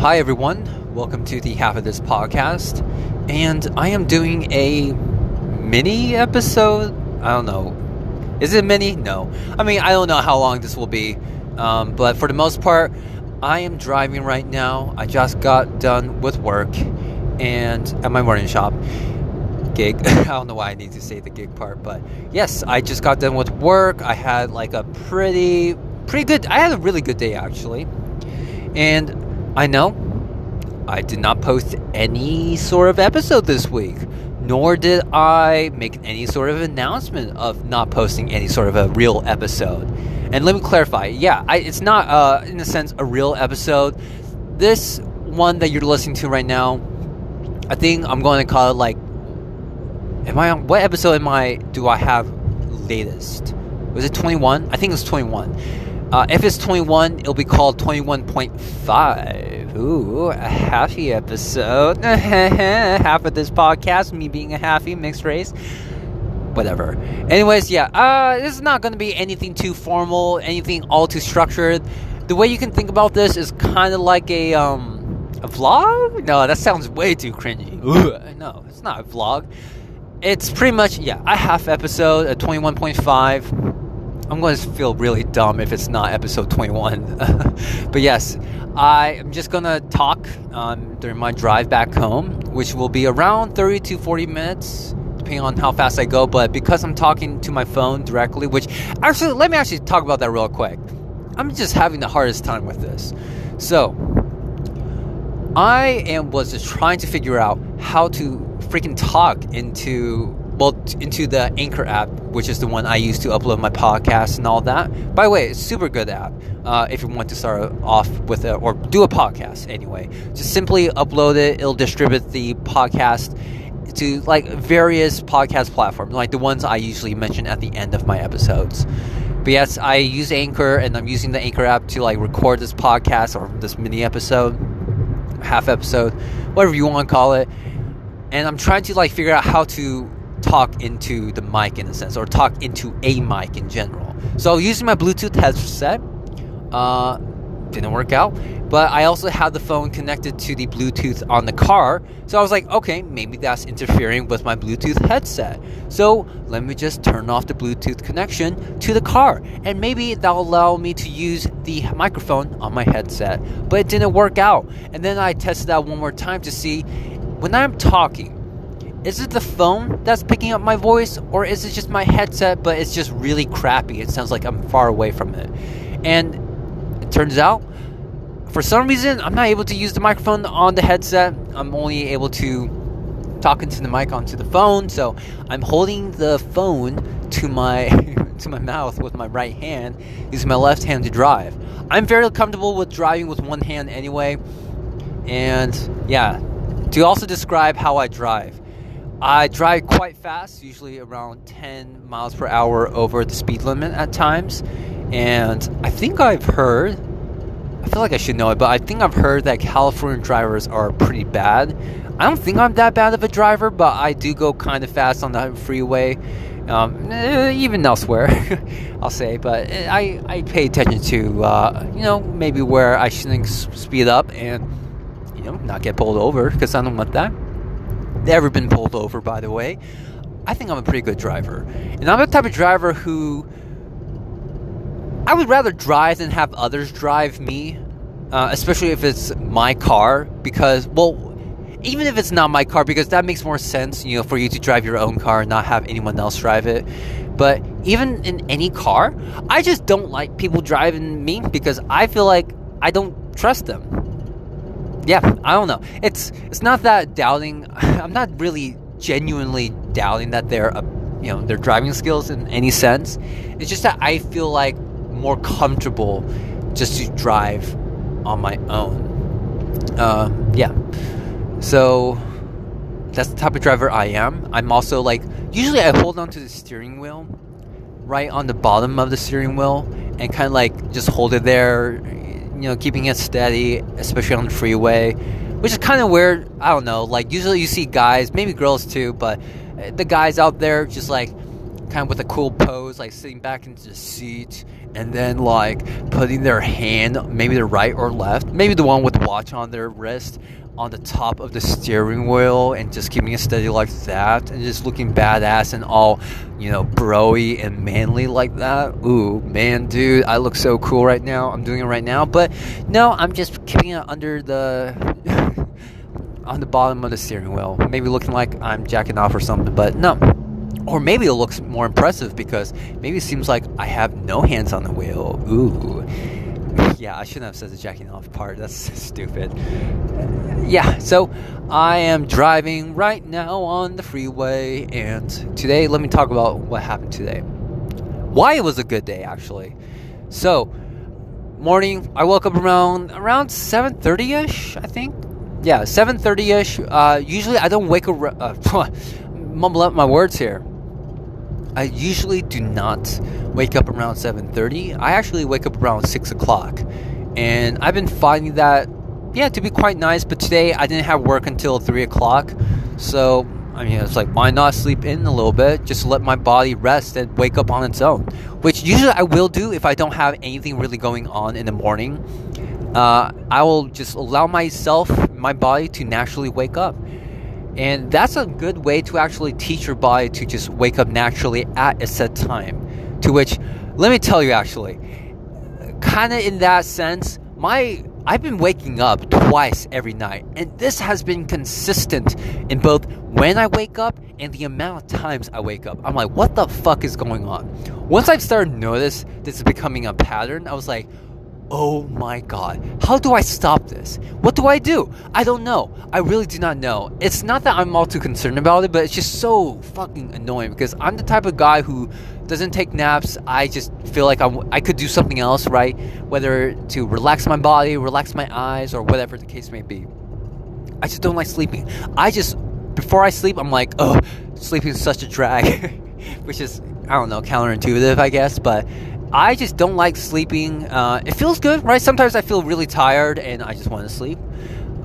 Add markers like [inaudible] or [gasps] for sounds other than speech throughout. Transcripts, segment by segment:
Hi, everyone. Welcome to the Half of This podcast. And I am doing a mini episode. I don't know. Is it mini? No. I mean, I don't know how long this will be. Um, but for the most part, I am driving right now. I just got done with work and at my morning shop gig. [laughs] I don't know why I need to say the gig part, but yes, I just got done with work. I had like a pretty, pretty good. I had a really good day actually, and I know I did not post any sort of episode this week, nor did I make any sort of announcement of not posting any sort of a real episode. And let me clarify yeah, I, it's not, uh, in a sense, a real episode. This one that you're listening to right now, I think I'm going to call it like Am I on what episode am I do I have latest? Was it 21? I think it's 21. Uh, if it's 21, it'll be called 21.5. Ooh, a halfy episode. [laughs] Half of this podcast, me being a halfy mixed race. Whatever. Anyways, yeah, uh, this is not going to be anything too formal, anything all too structured. The way you can think about this is kind of like a um a vlog. No, that sounds way too cringy. Ugh, no, it's not a vlog it's pretty much yeah a half episode a 21.5 i'm going to feel really dumb if it's not episode 21 [laughs] but yes i am just going to talk um, during my drive back home which will be around 30 to 40 minutes depending on how fast i go. But because i'm talking to my phone directly which actually let me actually talk about that real quick. I'm just having the hardest time with this. So I am was just trying to figure out how to freaking talk into well into the Anchor app, which is the one I use to upload my podcast and all that. By the way, it's super good app. Uh, if you want to start off with it or do a podcast anyway, just simply upload it. It'll distribute the podcast to like various podcast platforms, like the ones I usually mention at the end of my episodes. But yes, I use Anchor and I'm using the Anchor app to like record this podcast or this mini episode, half episode, whatever you want to call it and I'm trying to like figure out how to talk into the mic in a sense, or talk into a mic in general. So using my Bluetooth headset, uh, didn't work out. But I also had the phone connected to the Bluetooth on the car, so I was like, okay, maybe that's interfering with my Bluetooth headset. So let me just turn off the Bluetooth connection to the car, and maybe that'll allow me to use the microphone on my headset. But it didn't work out. And then I tested out one more time to see when I'm talking, is it the phone that's picking up my voice, or is it just my headset, but it's just really crappy? It sounds like I'm far away from it. And it turns out, for some reason, I'm not able to use the microphone on the headset. I'm only able to talk into the mic onto the phone, so I'm holding the phone to my [laughs] to my mouth with my right hand, using my left hand to drive. I'm very comfortable with driving with one hand anyway, and yeah, to also describe how I drive, I drive quite fast, usually around 10 miles per hour over the speed limit at times. And I think I've heard, I feel like I should know it, but I think I've heard that California drivers are pretty bad. I don't think I'm that bad of a driver, but I do go kind of fast on the freeway, um, eh, even elsewhere, [laughs] I'll say. But I, I pay attention to, uh, you know, maybe where I shouldn't speed up and you know, not get pulled over because I don't want that. Never been pulled over, by the way. I think I'm a pretty good driver. And I'm the type of driver who I would rather drive than have others drive me, uh, especially if it's my car, because, well, even if it's not my car, because that makes more sense, you know, for you to drive your own car and not have anyone else drive it. But even in any car, I just don't like people driving me because I feel like I don't trust them yeah, I don't know. It's it's not that doubting. [sighs] I'm not really genuinely doubting that they're uh, you know their driving skills in any sense. It's just that I feel like more comfortable just to drive on my own. Uh, yeah. So that's the type of driver I am. I'm also like usually I hold on to the steering wheel right on the bottom of the steering wheel and kind of like just hold it there you know, keeping it steady, especially on the freeway, which is kind of weird. I don't know. Like usually you see guys, maybe girls too, but uh, the guys out there just like kind of with a cool pose, like sitting back into the seat, and then like putting their hand, maybe their right or left, maybe the one with the watch on their wrist, on the top of the steering wheel, and just keeping it steady like that, and just looking badass and all, you know, broy and manly like that. Ooh, man, dude, I look so cool right now. I'm doing it right now, but no, I'm just keeping it under the. [laughs] on the bottom of the steering wheel, maybe looking like I'm jacking off or something, but no, or maybe it looks more impressive because maybe it seems like I have no hands on the wheel. Ooh. Yeah, I shouldn't have said the jacking off part. That's [laughs] stupid. Yeah, so I am driving right now on the freeway, and today, let me talk about what happened today. Why it was a good day, actually. So, morning, I woke up around around 7:30 ish, I think. Yeah, 7:30 ish. Uh, usually, I don't wake up. Uh, [laughs] mumble up my words here. I usually do not wake up around 7:30. I actually wake up around six o'clock, and I've been finding that, yeah, to be quite nice. But today I didn't have work until three o'clock, so I mean it's like why not sleep in a little bit, just let my body rest and wake up on its own. Which usually I will do if I don't have anything really going on in the morning. Uh, I will just allow myself, my body, to naturally wake up. And that's a good way to actually teach your body to just wake up naturally at a set time. To which, let me tell you actually, kind of in that sense, my I've been waking up twice every night, and this has been consistent in both when I wake up and the amount of times I wake up. I'm like, what the fuck is going on? Once I've started to notice this is becoming a pattern, I was like, Oh my god, how do I stop this? What do I do? I don't know. I really do not know. It's not that I'm all too concerned about it, but it's just so fucking annoying because I'm the type of guy who doesn't take naps. I just feel like I'm, I could do something else, right? Whether to relax my body, relax my eyes, or whatever the case may be. I just don't like sleeping. I just, before I sleep, I'm like, oh, sleeping is such a drag. [laughs] Which is, I don't know, counterintuitive, I guess, but I just don't like sleeping. Uh, it feels good, right? Sometimes I feel really tired and I just want to sleep.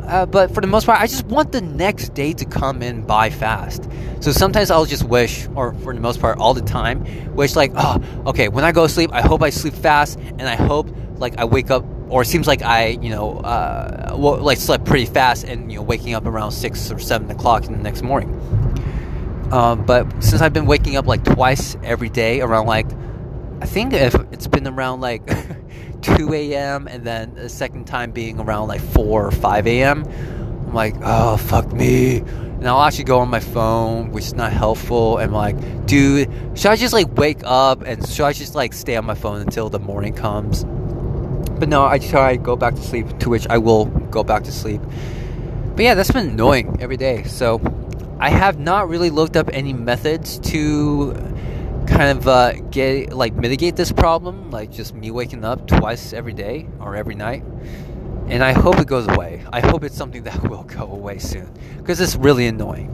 Uh, but for the most part, I just want the next day to come in by fast. So sometimes I'll just wish, or for the most part, all the time, wish like, oh, okay, when I go to sleep, I hope I sleep fast, and I hope like I wake up, or it seems like I, you know, uh, well, like slept pretty fast, and you know, waking up around six or seven o'clock in the next morning. Um, but since I've been waking up like twice every day around like I think if it's been around like [laughs] 2 a.m. and then the second time being around like 4 or 5 a.m. I'm like, oh, fuck me. And I'll actually go on my phone, which is not helpful. And like, dude, should I just like wake up and should I just like stay on my phone until the morning comes? But no, I try to go back to sleep, to which I will go back to sleep. But yeah, that's been annoying every day. So I have not really looked up any methods to kind of uh, get like mitigate this problem, like just me waking up twice every day or every night. And I hope it goes away. I hope it's something [laughs] that will go away soon because it's really annoying.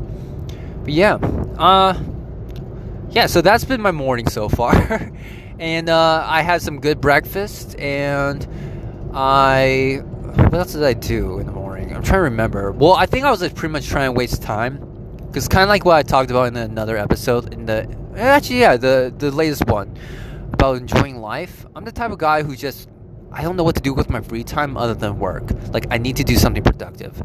But yeah, uh, yeah. So that's been my morning so far, [laughs] and uh, I had some good breakfast, and I what else did I do in the morning? I'm trying to remember. Well, I think I was like, pretty much trying to waste time because kind of like what I talked about in another episode in the Actually, yeah, the the latest one about enjoying life. I'm the type of guy who just I don't know what to do with my free time other than work. Like I need to do something productive.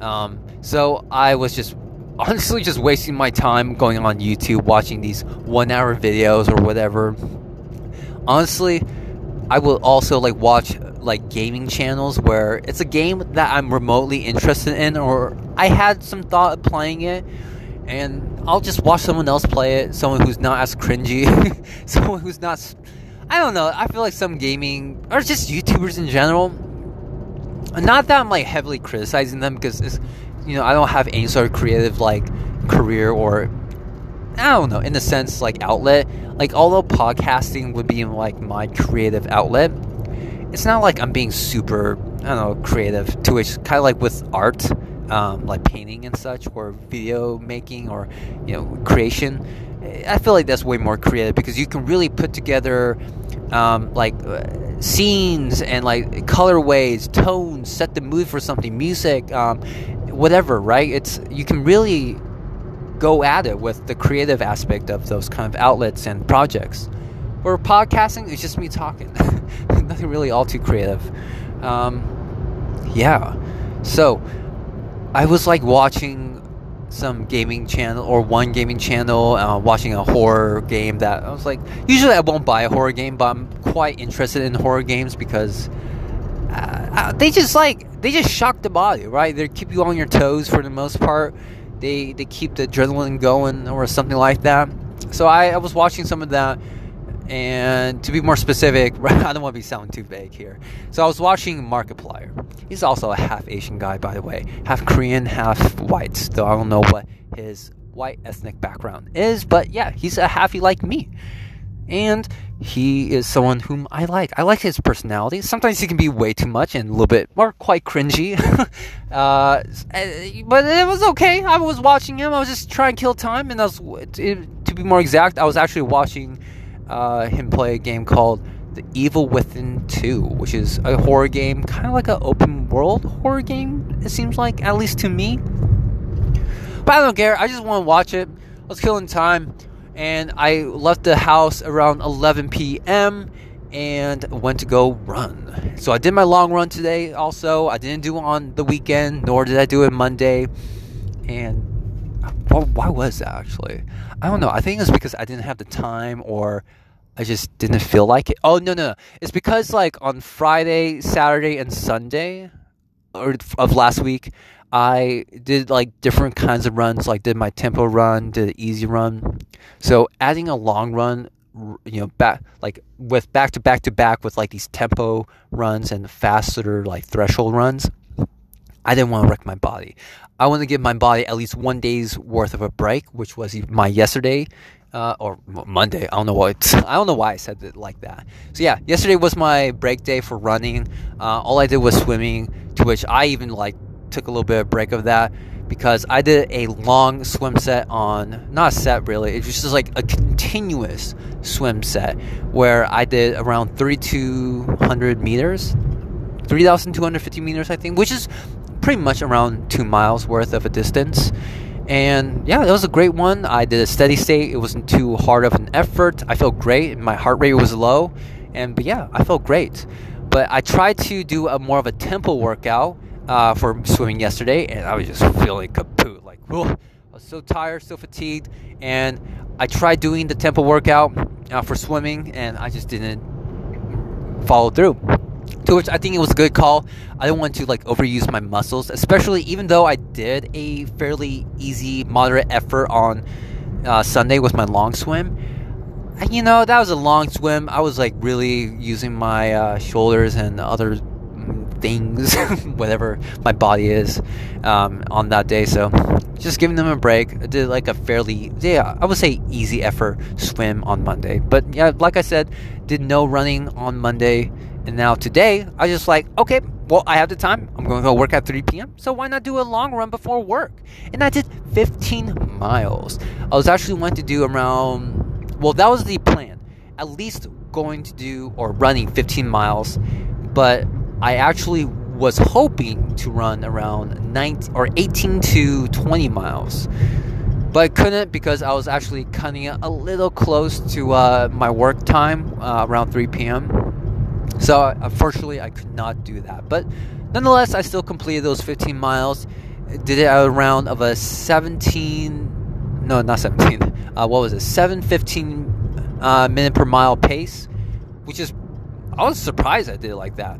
Um, so I was just honestly just wasting my time going on YouTube watching these one hour videos or whatever. Honestly, I will also like watch like gaming channels where it's a game that I'm remotely interested in or I had some thought of playing it and I'll just watch someone else play it, someone who's not as cringy, [laughs] someone who's not. I don't know. I feel like some gaming or just YouTubers in general. Not that I'm like heavily criticizing them because it's, you know I don't have any sort of creative like career or I don't know in a sense like outlet. Like although podcasting would be like my creative outlet, it's not like I'm being super I don't know creative. To which kind of like with art um, like painting and such, or video making, or you know creation. I feel like that's way more creative because you can really put together um, like uh, scenes and like colorways, tones, set the mood for something, music, um, whatever. Right? It's you can really go at it with the creative aspect of those kind of outlets and projects. For podcasting, it's just me talking. [laughs] Nothing really all too creative. Um, yeah. So, I was like watching some gaming channel or one gaming channel uh, watching a horror game that I was like usually I won't buy a horror game but I'm quite interested in horror games because uh, uh, they just like they just shock the body right? They keep you on your toes for the most part. They they keep the adrenaline going or something like that. So I, I was watching some of that and to be more specific, [laughs] I don't want to be sounding too vague here. So I was watching Markiplier. He's also a half Asian guy, by the way, half Korean, half white. Though I don't know what his white ethnic background is, but yeah, he's a halfy like me. And he is someone whom I like. I like his personality. Sometimes he can be way too much and a little bit more quite cringy. [laughs] uh, but it was okay. I was watching him. I was just trying to kill time, and I was, to be more exact, I was actually watching uh, him play a game called The Evil Within 2, which is a horror game, kind of like an open world horror game, it seems like, at least to me. But I don't care, I just want to watch it. Was killing time, and I left the house around 11 p.m. and went to go run. So I did my long run today also. I didn't do it on the weekend, nor did I do it Monday. And why was that actually? I don't know. I think it's because I didn't have the time or I just didn't feel like it. Oh no, no, no. It's because like on Friday, Saturday, and Sunday or of last week, I did like different kinds of runs. Like did my tempo run, did an easy run. So adding a long run, you know, back like with back to back to back with like these tempo runs and faster like threshold runs. I didn't want to wreck my body. I want to give my body at least one day's worth of a break, which was my yesterday uh, or Monday. I don't know what [laughs] I don't know why I said it like that. So yeah, yesterday was my break day for running. Uh, all I did was swimming, to which I even like took a little bit of break of that because I did a long swim set on not a set really. It was just like a continuous swim set where I did around 3,200 meters. 3,250 meters, I think, which is pretty much around two miles worth of a distance. And yeah, it was a great one. I did a steady state. It wasn't too hard of an effort. I felt great. My heart rate was low. And but yeah, I felt great. But I tried to do a more of a tempo workout uh, for swimming yesterday, and I was just feeling kaput. Like, I was so tired, so fatigued. And I tried doing the tempo workout uh, for swimming, and I just didn't follow through. To which I think it was a good call. I don't want to like overuse my muscles, especially even though I did a fairly easy, moderate effort on uh, Sunday with my long swim. You know, that was a long swim. I was like really using my uh, shoulders and other things, [laughs] whatever my body is, um, on that day. So just giving them a break. I did like a fairly, yeah, I would say easy effort swim on Monday. But yeah, like I said, did no running on Monday and now today, I was just like, okay, well, I have the time. I'm going to go work at 3 p.m. So why not do a long run before work? And I did 15 miles. I was actually wanting to do around, well, that was the plan. At least going to do or running 15 miles. But I actually was hoping to run around 19 or 18 to 20 miles. But I couldn't because I was actually cutting it a little close to uh, my work time uh, around 3 p.m. So unfortunately, I could not do that. But nonetheless, I still completed those 15 miles. Did it at a round of a 17, no, not [laughs] 17. Uh, what was it? 7:15 uh, minute per mile pace, which is I was surprised I did it like that.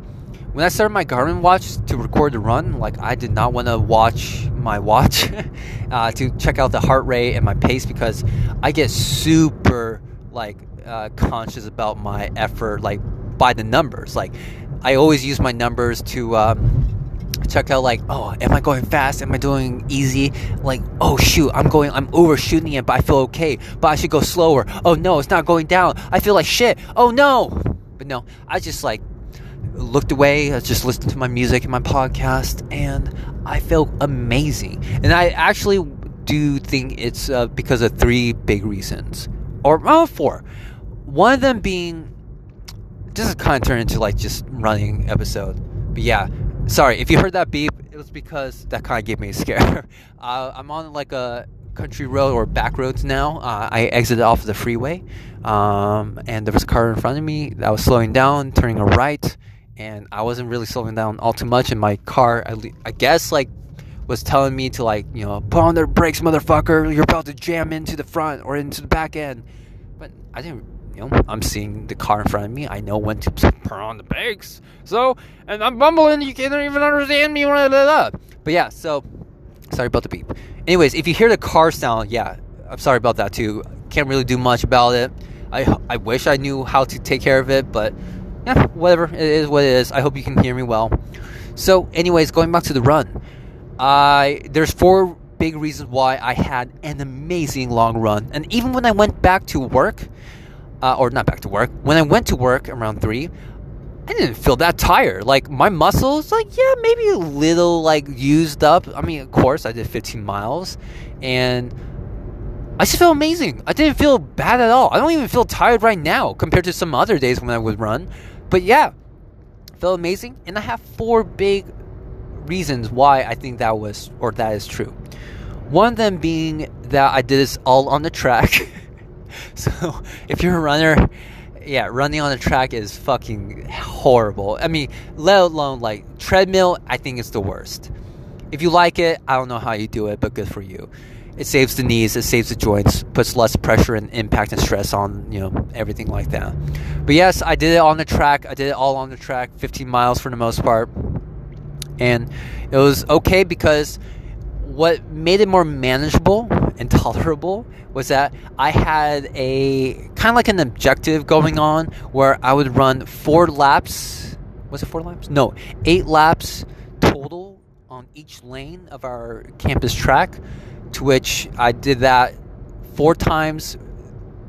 When I started my Garmin watch to record the run, like I did not want to watch my watch [laughs] uh, to check out the heart rate and my pace because I get super like uh, conscious about my effort, like by the numbers. Like I always use my numbers to um, check out like, oh, am I going fast? Am I doing easy? Like, oh shoot, I'm going, I'm overshooting it, but I feel okay. But I should go slower. Oh no, it's not going down. I feel like shit. Oh no. But no, I just like looked away. I just listened to my music and my podcast, and I felt amazing. And I actually do think it's uh, because of three big reasons, or four. One of them being just kind of turned into like just running episode. But yeah, sorry if you heard that beep. It was because that kind of gave me a scare. [laughs] uh, I'm on like a country road or back roads now. Uh, I exited off the freeway, um, and there was a car in front of me that was slowing down, turning a right, and I wasn't really slowing down all too much. And my car, I, I guess, like was telling me to like you know put on the brakes, motherfucker. You're about to jam into the front or into the back end. But I didn't. You know, I'm seeing the car in front of me. I know when to [laughs] put on the brakes. So, and I'm bumbling. You can't even understand me. when I let up. But yeah, so sorry about the beep. Anyways, if you hear the car sound, yeah, I'm sorry about that too. Can't really do much about it. I I wish I knew how to take care of it, but yeah, whatever. It is what it is. I hope you can hear me well. So, anyways, going back to the run. I there's four big reasons why I had an amazing long run, and even when I went back to work, uh, or not back to work, when I went to work around three, I didn't feel that tired. Like my muscles, like yeah, maybe a little like used up. I mean, of course, I did 15 miles, and I just felt amazing. I didn't feel bad at all. I don't even feel tired right now compared to some other days when I would run. But yeah, felt amazing, and I have four big reasons why I think that was or that is true. One of them being that I did this all on the track. [laughs] [laughs] so if you're a runner, yeah, running on the track is fucking horrible. I mean, let alone like treadmill, I think it's the worst. If you like it, I don't know how you do it, but good for you. It saves the knees, it saves the joints, puts less pressure and impact and stress on, you know, everything like that. But yes, I did it on the track. I did it all on the track, 15 miles for the most part and it was okay because what made it more manageable and tolerable was that I had a kind of like an objective going on where I would run four laps. Was it four laps? No, eight laps total on each lane of our campus track, to which I did that four times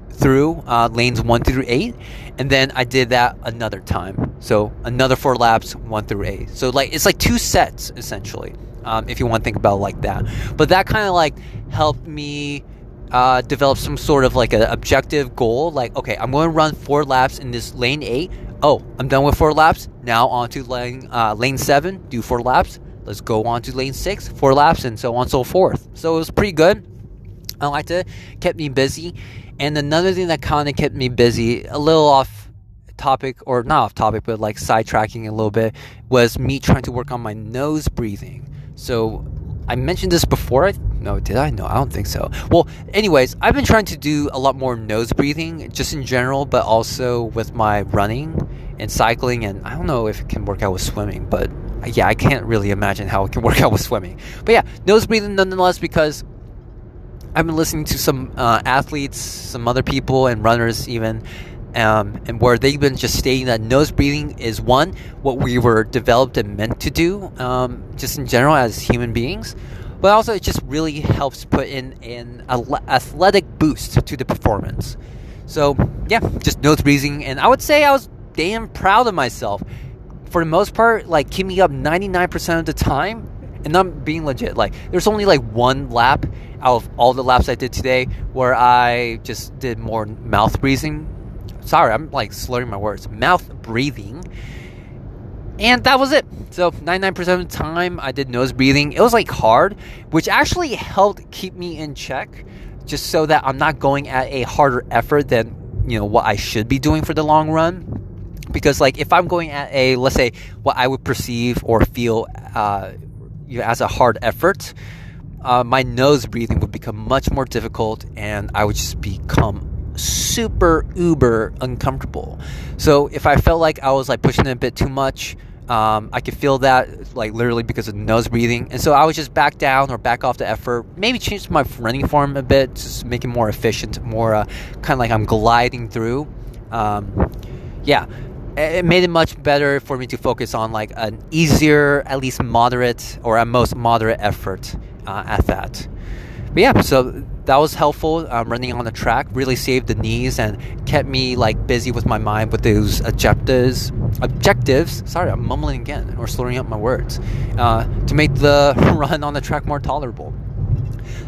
through uh, lanes one through eight, and then I did that another time. So another four laps, one through eight. So like it's like two sets essentially, um, if you want to think about it like that. But that kind of like helped me uh, develop some sort of like an objective goal. Like okay, I'm going to run four laps in this lane eight. Oh, I'm done with four laps. Now on to lane uh, lane seven. Do four laps. Let's go on to lane six, four laps, and so on and so forth. So it was pretty good. I liked it. Kept me busy. And another thing that kind of kept me busy, a little off topic, or not off topic, but like sidetracking a little bit, was me trying to work on my nose breathing. So I mentioned this before. I No, did I? No, I don't think so. Well, anyways, I've been trying to do a lot more nose breathing, just in general, but also with my running and cycling. And I don't know if it can work out with swimming, but yeah, I can't really imagine how it can [laughs] work out with swimming. But yeah, nose breathing nonetheless because I've been listening to some uh, athletes, some other people, and runners even, um, and where they've been just stating that nose breathing is one what we were developed and meant to do, um, just in general as human beings, but also it just really helps put in an athletic boost to the performance. So yeah, just nose breathing, and I would say I was damn proud of myself. For the most part, like keeping up 99% of the time, and I'm being legit. Like, there's only like one lap out of all the laps I did today where I just did more mouth breathing. Sorry, I'm like slurring my words. Mouth breathing. And that was it. So 99% of the time I did nose breathing. It was like hard, which actually helped keep me in check just so that I'm not going at a harder effort than, you know, what I should be doing for the long run because like if i'm going at a let's say what i would perceive or feel uh, you know, as a hard effort uh, my nose breathing would become much more difficult and I would just become super uber uncomfortable. So if I felt like I was like pushing it a bit too much, um, I could feel that like literally because of nose breathing, and so I would just back down or back off the effort. Maybe change my running form a bit, just make it more efficient, more uh, kind of like I'm gliding through. Um, yeah, it made it much better for me to focus on like an easier, at least moderate or at most moderate effort uh, at that. But yeah, so that was helpful. Um, running on the track really saved the knees and kept me like busy with my mind with those objectives. Objectives. Sorry, I'm mumbling again or slurring up my words uh, to make the [laughs] run on the track more tolerable.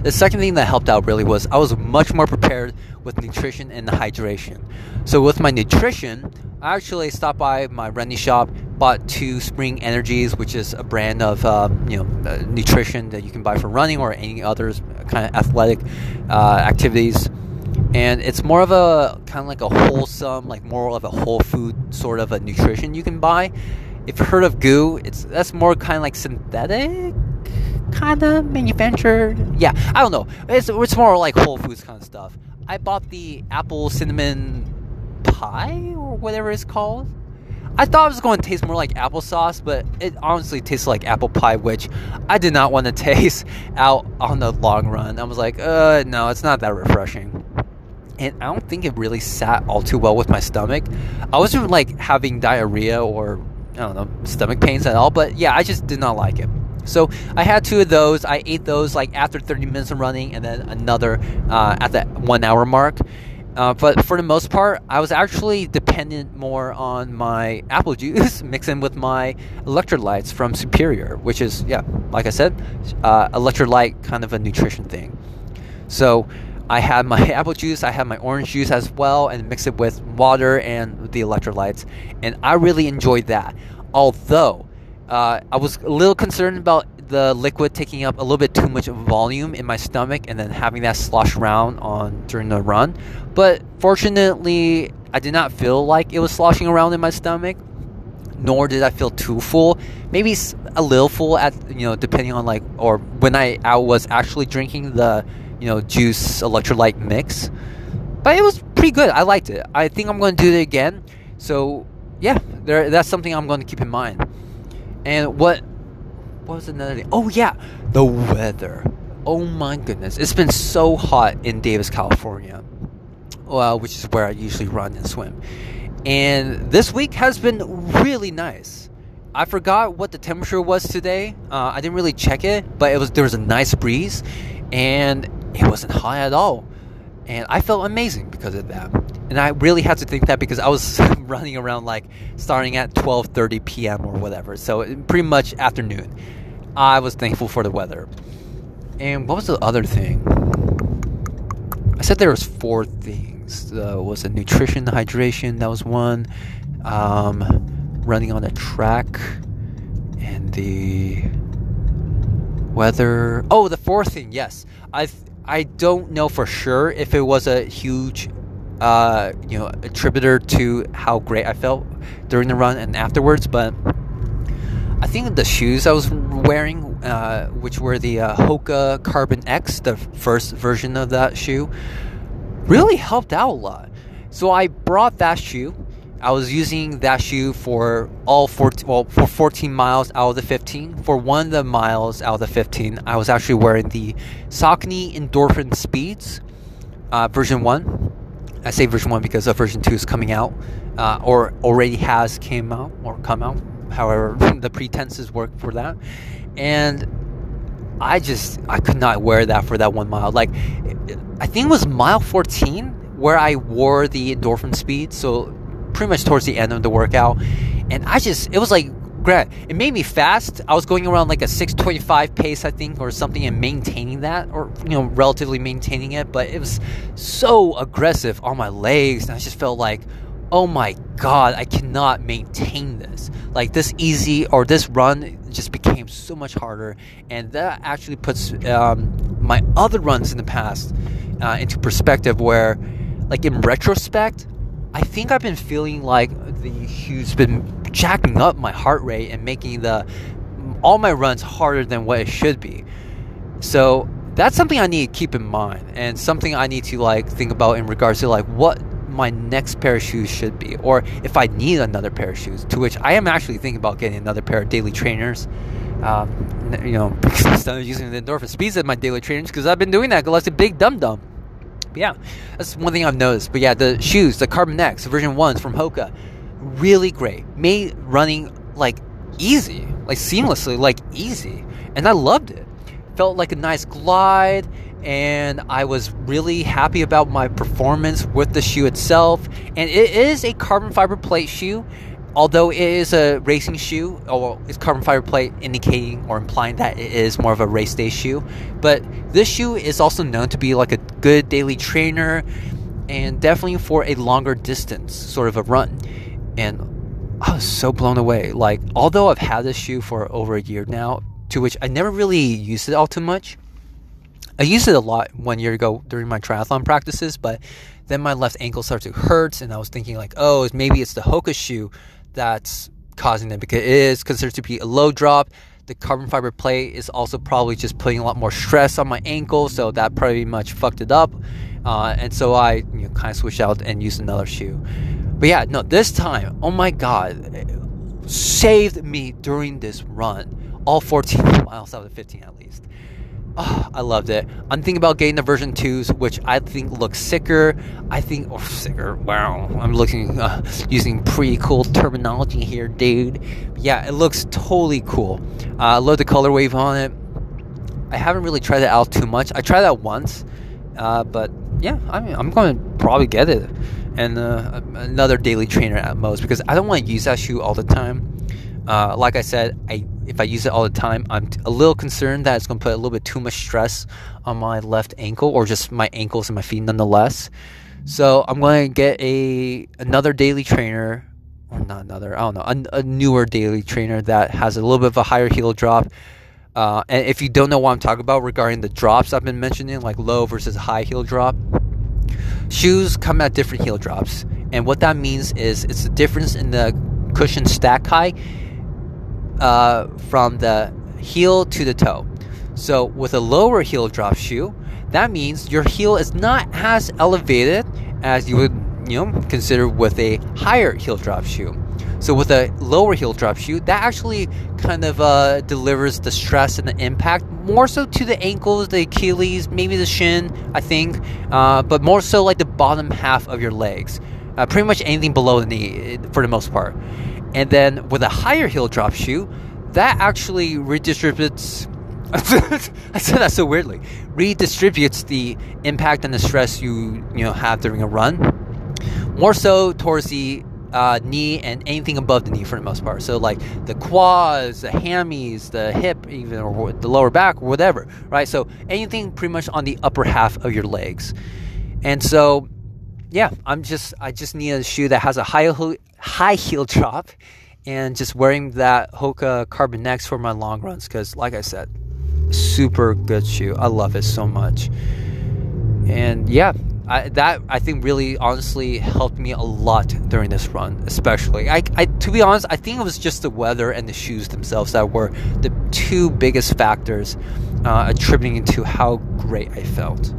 The second thing that helped out really was I was much more prepared with nutrition and the hydration. So with my nutrition, I actually stopped by my running shop, bought two Spring Energies, which is a brand of um, you know uh, nutrition that you can buy for running or any other kind of athletic uh, activities. And it's more of a kind of like a wholesome, like more of a whole food sort of a nutrition you can buy. If you've heard of GU, it's that's more kind of like synthetic kind of manufactured. Yeah, I don't know. It's it's more like Whole Foods kind of stuff. I bought the apple cinnamon pie or whatever it's called. I thought it was going to taste more like applesauce, but it honestly tastes like apple pie, which I did not want to [laughs] taste out on the long run. I was like, uh, no, it's not that refreshing. And I don't think it really sat all too well with my stomach. I wasn't like having diarrhea or, I don't know, stomach pains at all, but yeah, I just did not like it. So I had two of those. I ate those like after 30 minutes of running, and then another uh, at that one hour mark. Uh, but for the most part, I was actually dependent more on my apple [laughs] juice mixing with my electrolytes from Superior, which is, yeah, like I said, uh, electrolyte kind of a nutrition thing. So I had my [laughs] apple juice, I had my orange juice as well, and mix it with water and the electrolytes. And I really enjoyed that. Although, uh, I was a little concerned about the liquid taking up a little bit too much volume in my stomach and then having that slosh around on during the run. But fortunately, I did not feel like it was sloshing around in my stomach, nor did I feel too full. Maybe a little full at you know depending on like or when I, I was actually drinking the you know juice electrolyte mix. But it was pretty good. I liked it. I think I'm going to do it again. So yeah, there, that's something I'm going to keep in mind. And what what was another thing? Oh yeah, the weather. Oh my goodness, it's been so hot in Davis, California. Well, which is where I usually run and swim. And this week has been really nice. I forgot what the temperature was today. Uh, I didn't really check it, but it was there was a nice breeze, and it wasn't hot at all and I felt amazing because of that. And I really had to think that because I was [laughs] running around like starting at 12:30 p.m. or whatever, so pretty much afternoon. I was thankful for the weather. And what was the other thing? I said there was four things. Uh, was a nutrition, hydration. That was one. Um, running on a track, and the weather. Oh, the fourth thing. Yes, I I don't know for sure if it was a huge, uh, you know, attributor to how great I felt during the run and afterwards, but I think the shoes I was wearing, uh, which were the uh, Hoka Carbon X, the first version of that shoe, really helped out a lot. So I brought that shoe I was using that shoe for all 14, well, for 14 miles out of the 15. For one of the miles out of the 15, I was actually wearing the Saucony Endorphin Speeds uh, version 1. I say version 1 because the version 2 is coming out, uh, or already has came out, or come out, however [laughs] the pretenses work for that. And I just, I could not wear that for that one mile. Like, I think it was mile 14 where I wore the endorphin speed. So pretty much towards the end of the workout, and I just it was like great. It made me fast. I was going around like a 625 pace, I think, or something, and maintaining that, or you know, relatively maintaining it. But it was so aggressive on my legs, and I just felt like, oh my god, I cannot maintain this. Like this easy or this run just became so much harder, and that actually puts um, my other runs in the past uh, into perspective. Where, like in retrospect, I think I've been feeling like the shoe's been jacking up my heart rate and making the all my runs harder than what it should be. So that's something I need to keep in mind and something I need to like think about in regards to like what my next pair of shoes should be or if I need another pair of shoes to which I am actually thinking about getting another pair of daily trainers um, you know [laughs] instead of using the endorphin speeds at my daily trainers because I've been doing that because I'm a big dum dum but yeah, that's one thing I've noticed. But yeah, the shoes, the Carbon X version ones from Hoka, really great. Made running like easy, like seamlessly, like easy, and I loved it. Felt like a nice glide, and I was really happy about my performance with the shoe itself. And it is a carbon fiber plate shoe, although it is a racing shoe, or it's carbon fiber plate indicating or implying that it is more of a race day shoe. But this shoe is also known to be like a good daily trainer and definitely for a longer distance sort of a run. And I was so blown away. Like, although I've had this shoe for over a year now, to which I never really used it all too much. I used it a lot one year ago during my triathlon practices, but then my left ankle started to hurt, and I was thinking like, oh, maybe it's the Hoka shoe that's causing them because it is considered to be a low drop. The carbon fiber plate is also probably just putting a lot more stress on my ankle, so that pretty much fucked it up. Uh, and so I you know, kind of switched out and used another shoe. But yeah, no, this time, oh my god, saved me during this run. All 14 [laughs] miles out of the 15 at least. Oh, [sighs] I loved it. I'm thinking about getting the version 2s, which I think look sicker. I think, or oh, sicker, wow. I'm looking, uh, using pretty cool terminology here, dude. But yeah, it looks totally cool. Uh, I love the color wave on it. I haven't really tried it out too much. I tried that once, uh, but yeah, I mean, I'm going to probably get it. And uh, another daily trainer at most because I don't want to use that shoe all the time. Uh, like I said, I if I use it all the time, I'm a little concerned that it's going to put a little bit too much stress on my left ankle or just my ankles and my feet nonetheless. So I'm going to get a another daily trainer or not another, I don't know, a, a, newer daily trainer that has a little bit of a higher heel drop. Uh, and if you don't know what I'm talking about regarding the drops I've been mentioning, like low versus high heel drop, shoes come at different heel drops. And what that means is it's the difference in the cushion stack height uh, from the heel to the toe. So with a lower heel drop shoe, that means your heel is not as elevated as you would you know consider with a higher heel drop shoe. So with a lower heel drop shoe, that actually kind of uh, delivers the stress and the impact more so to the ankles, the Achilles, maybe the shin, I think, uh, but more so like the bottom half of your legs. Uh, pretty much anything below the knee for the most part. And then with a higher heel drop shoe, that actually redistributes. [laughs] I said that so weirdly. Redistributes the impact and the stress you you know have during a run, more so towards the uh, knee and anything above the knee for the most part. So like the quads, the hammies, the hip, even or the lower back, whatever. Right. So anything pretty much on the upper half of your legs. And so, yeah, I'm just I just need a shoe that has a high high heel drop and just wearing that Hoka Carbon X for my long runs because, like I said, super good shoe. I love it so much. And yeah, I, that I think really honestly helped me a lot during this run, especially. I, I, to be honest, I think it was just the weather and the shoes themselves that were the two biggest factors uh, attributing to how great I felt.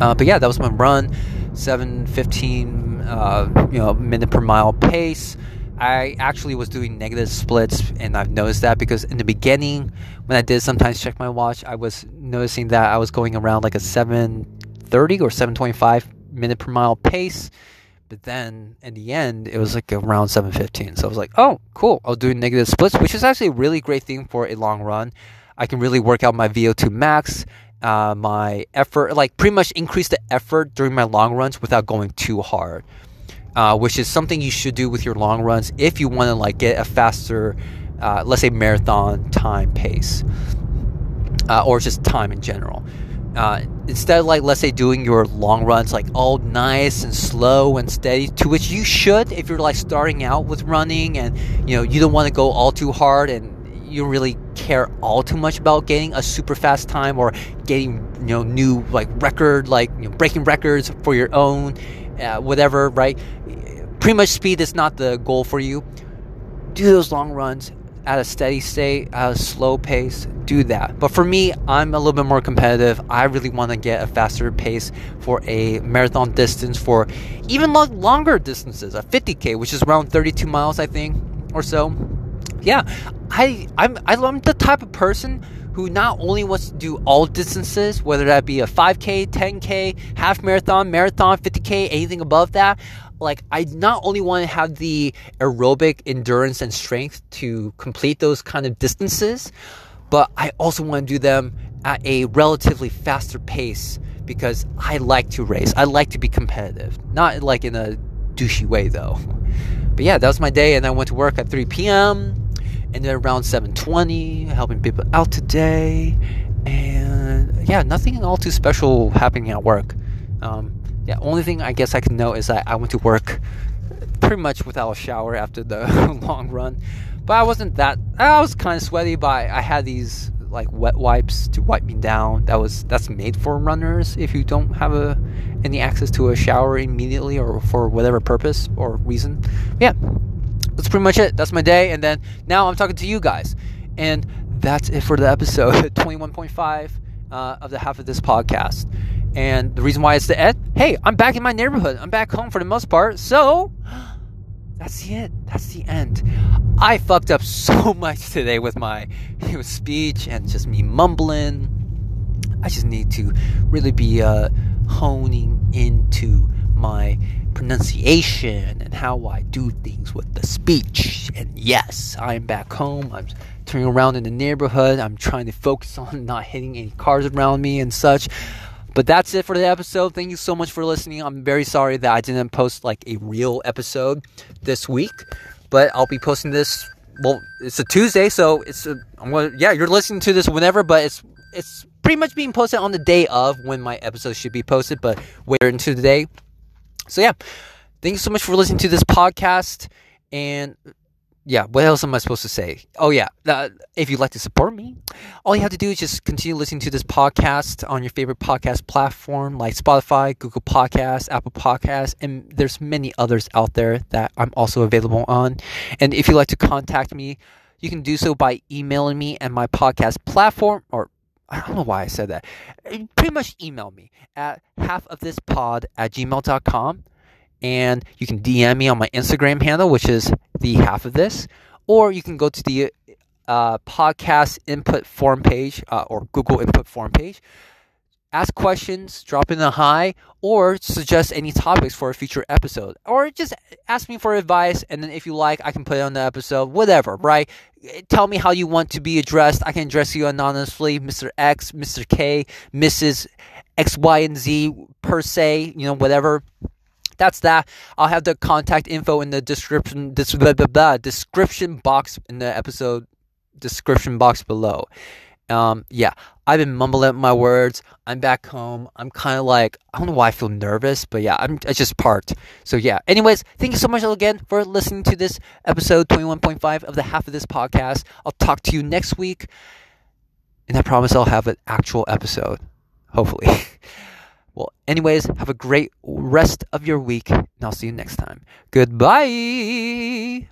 Uh, but yeah, that was my run, 7:15, uh, you know, minute per mile pace. I actually was doing negative splits, and I've noticed that because in the beginning, when I did sometimes check my watch, I was noticing that I was going around like a 730 or 725 minute per mile pace. But then in the end, it was like around 715. So I was like, oh, cool. I was doing negative splits, which is actually a really great thing for a long run. I can really work out my VO2 max, uh, my effort, like pretty much increase the effort during my long runs without going too hard uh, which is something you should do with your long runs if you want to like get a faster, uh, let's say marathon time pace, uh, or just time in general. Uh, instead of like let's say doing your long runs like all nice and slow and steady to which you should if you're like starting out with running and you know you don't want to go all too hard and you really care all too much about getting a super fast time or getting you know new like record like you know, breaking records for your own uh, whatever, right? Pretty much speed is not the goal for you. Do those long runs at a steady state, at a slow pace, do that. But for me, I'm a little bit more competitive. I really want to get a faster pace for a marathon distance, for even longer distances, a 50k, which is around 32 miles, I think, or so. Yeah, I I'm I'm the type of person who not only wants to do all distances, whether that be a 5K, 10K, half marathon, marathon, 50K, anything above that. Like, I not only want to have the aerobic endurance and strength to complete those kind of distances, but I also want to do them at a relatively faster pace because I like to race. I like to be competitive. Not like in a douchey way, though. But yeah, that was my day, and I went to work at 3 p.m ended around 7:20, helping people out today, and yeah, nothing all too special happening at work. Um, yeah, only thing I guess I can know is that I went to work pretty much without a shower after the [laughs] long run. But I wasn't that. I was kind of sweaty, but I had these like wet wipes to wipe me down. That was that's made for runners if you don't have a any access to a shower immediately or for whatever purpose or reason. Yeah, that's pretty much it. That's my day, and then now I'm talking to you guys, and that's it for the episode [laughs] 21.5 uh, of the half of this podcast. And the reason why it's the end, hey, I'm back in my neighborhood. I'm back home for the most part. So [gasps] that's the end. That's the end. I fucked up [laughs] so much today with my [laughs] speech and just me mumbling. I just need to really be uh, honing into my pronunciation and how I do things with the speech. And yes, I'm back home. I'm turning around in the neighborhood. I'm trying to focus [laughs] on not hitting any cars around me and such. But that's it for the episode. Thank you so much for listening. I'm very sorry that I didn't post like a real episode this week, but I'll be posting this. Well, it's a Tuesday, so it's gonna, yeah, you're listening to this whenever, but it's it's pretty much being posted on the day of when my episode should be posted, but wait into the day. So yeah, thank you so much for listening to this podcast and yeah, what else am I supposed to say? Oh, yeah. Uh, if you'd like to support me, all you have to do is just continue listening to this podcast on your favorite podcast platform like Spotify, Google Podcasts, Apple Podcasts, and there's many others out there that I'm also available on. And if you'd like to contact me, you can do so by emailing me at my podcast platform or I don't know why I said that. Pretty much email me at half of this pod at gmail.com and you can DM me on my Instagram handle, which is the half of this, or you can go to the uh, podcast input form page uh, or Google input form page. Ask questions, drop in a hi, or suggest any topics for a future episode. Or just ask me for advice, and then if you like, I can put it on the episode, whatever, right? Tell me how you want to be addressed. I can address you anonymously, Mr. X, Mr. K, Mrs. X, Y, and Z, per se, you know, whatever that's that. I'll have the contact info in the description this blah, blah, blah, description box in the episode description box below. Um, yeah, I've been mumbling my words. I'm back home. I'm kind of like I don't know why I feel nervous, but yeah, I'm I just parked. So yeah. Anyways, thank you so much again for listening to this episode 21.5 of the half of this podcast. I'll talk to you next week, and I promise I'll have an actual episode. Hopefully. [laughs] Well, anyways, have a great rest of your week, and I'll see you next time. Goodbye.